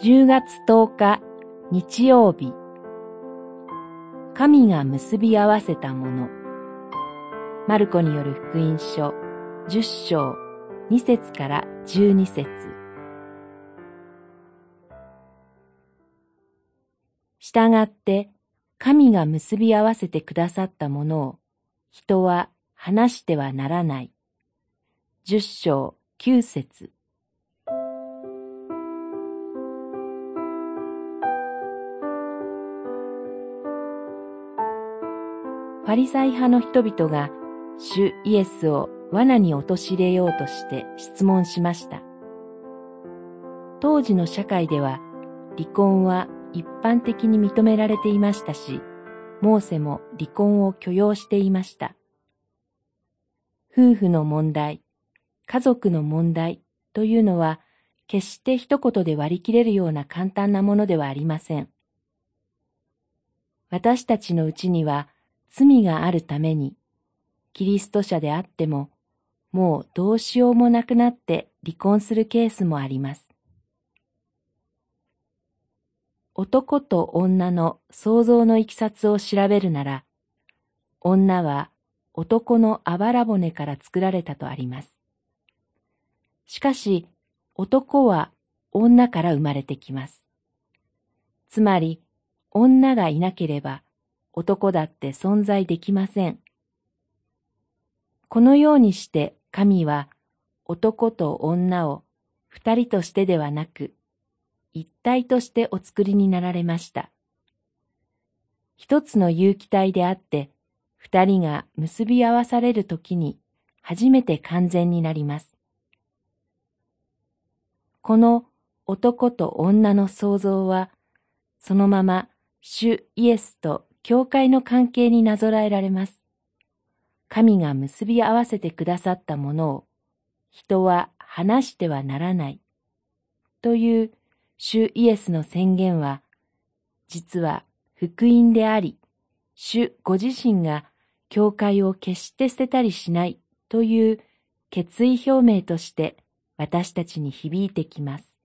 10月10日日曜日。神が結び合わせたもの。マルコによる福音書10章2節から12節。したがって神が結び合わせてくださったものを人は話してはならない。10章9節。ファリサイ派の人々が主イエスを罠に陥れようとして質問しました。当時の社会では離婚は一般的に認められていましたし、モーセも離婚を許容していました。夫婦の問題、家族の問題というのは決して一言で割り切れるような簡単なものではありません。私たちのうちには罪があるために、キリスト者であっても、もうどうしようもなくなって離婚するケースもあります。男と女の想像のいきさつを調べるなら、女は男のあばら骨から作られたとあります。しかし、男は女から生まれてきます。つまり、女がいなければ、男だって存在できません。このようにして神は男と女を二人としてではなく、一体としてお作りになられました。一つの有機体であって、二人が結び合わされるときに初めて完全になります。この男と女の創造は、そのまま主イエスと教会の関係になぞらえられます。神が結び合わせてくださったものを人は話してはならないという主イエスの宣言は実は福音であり、主ご自身が教会を決して捨てたりしないという決意表明として私たちに響いてきます。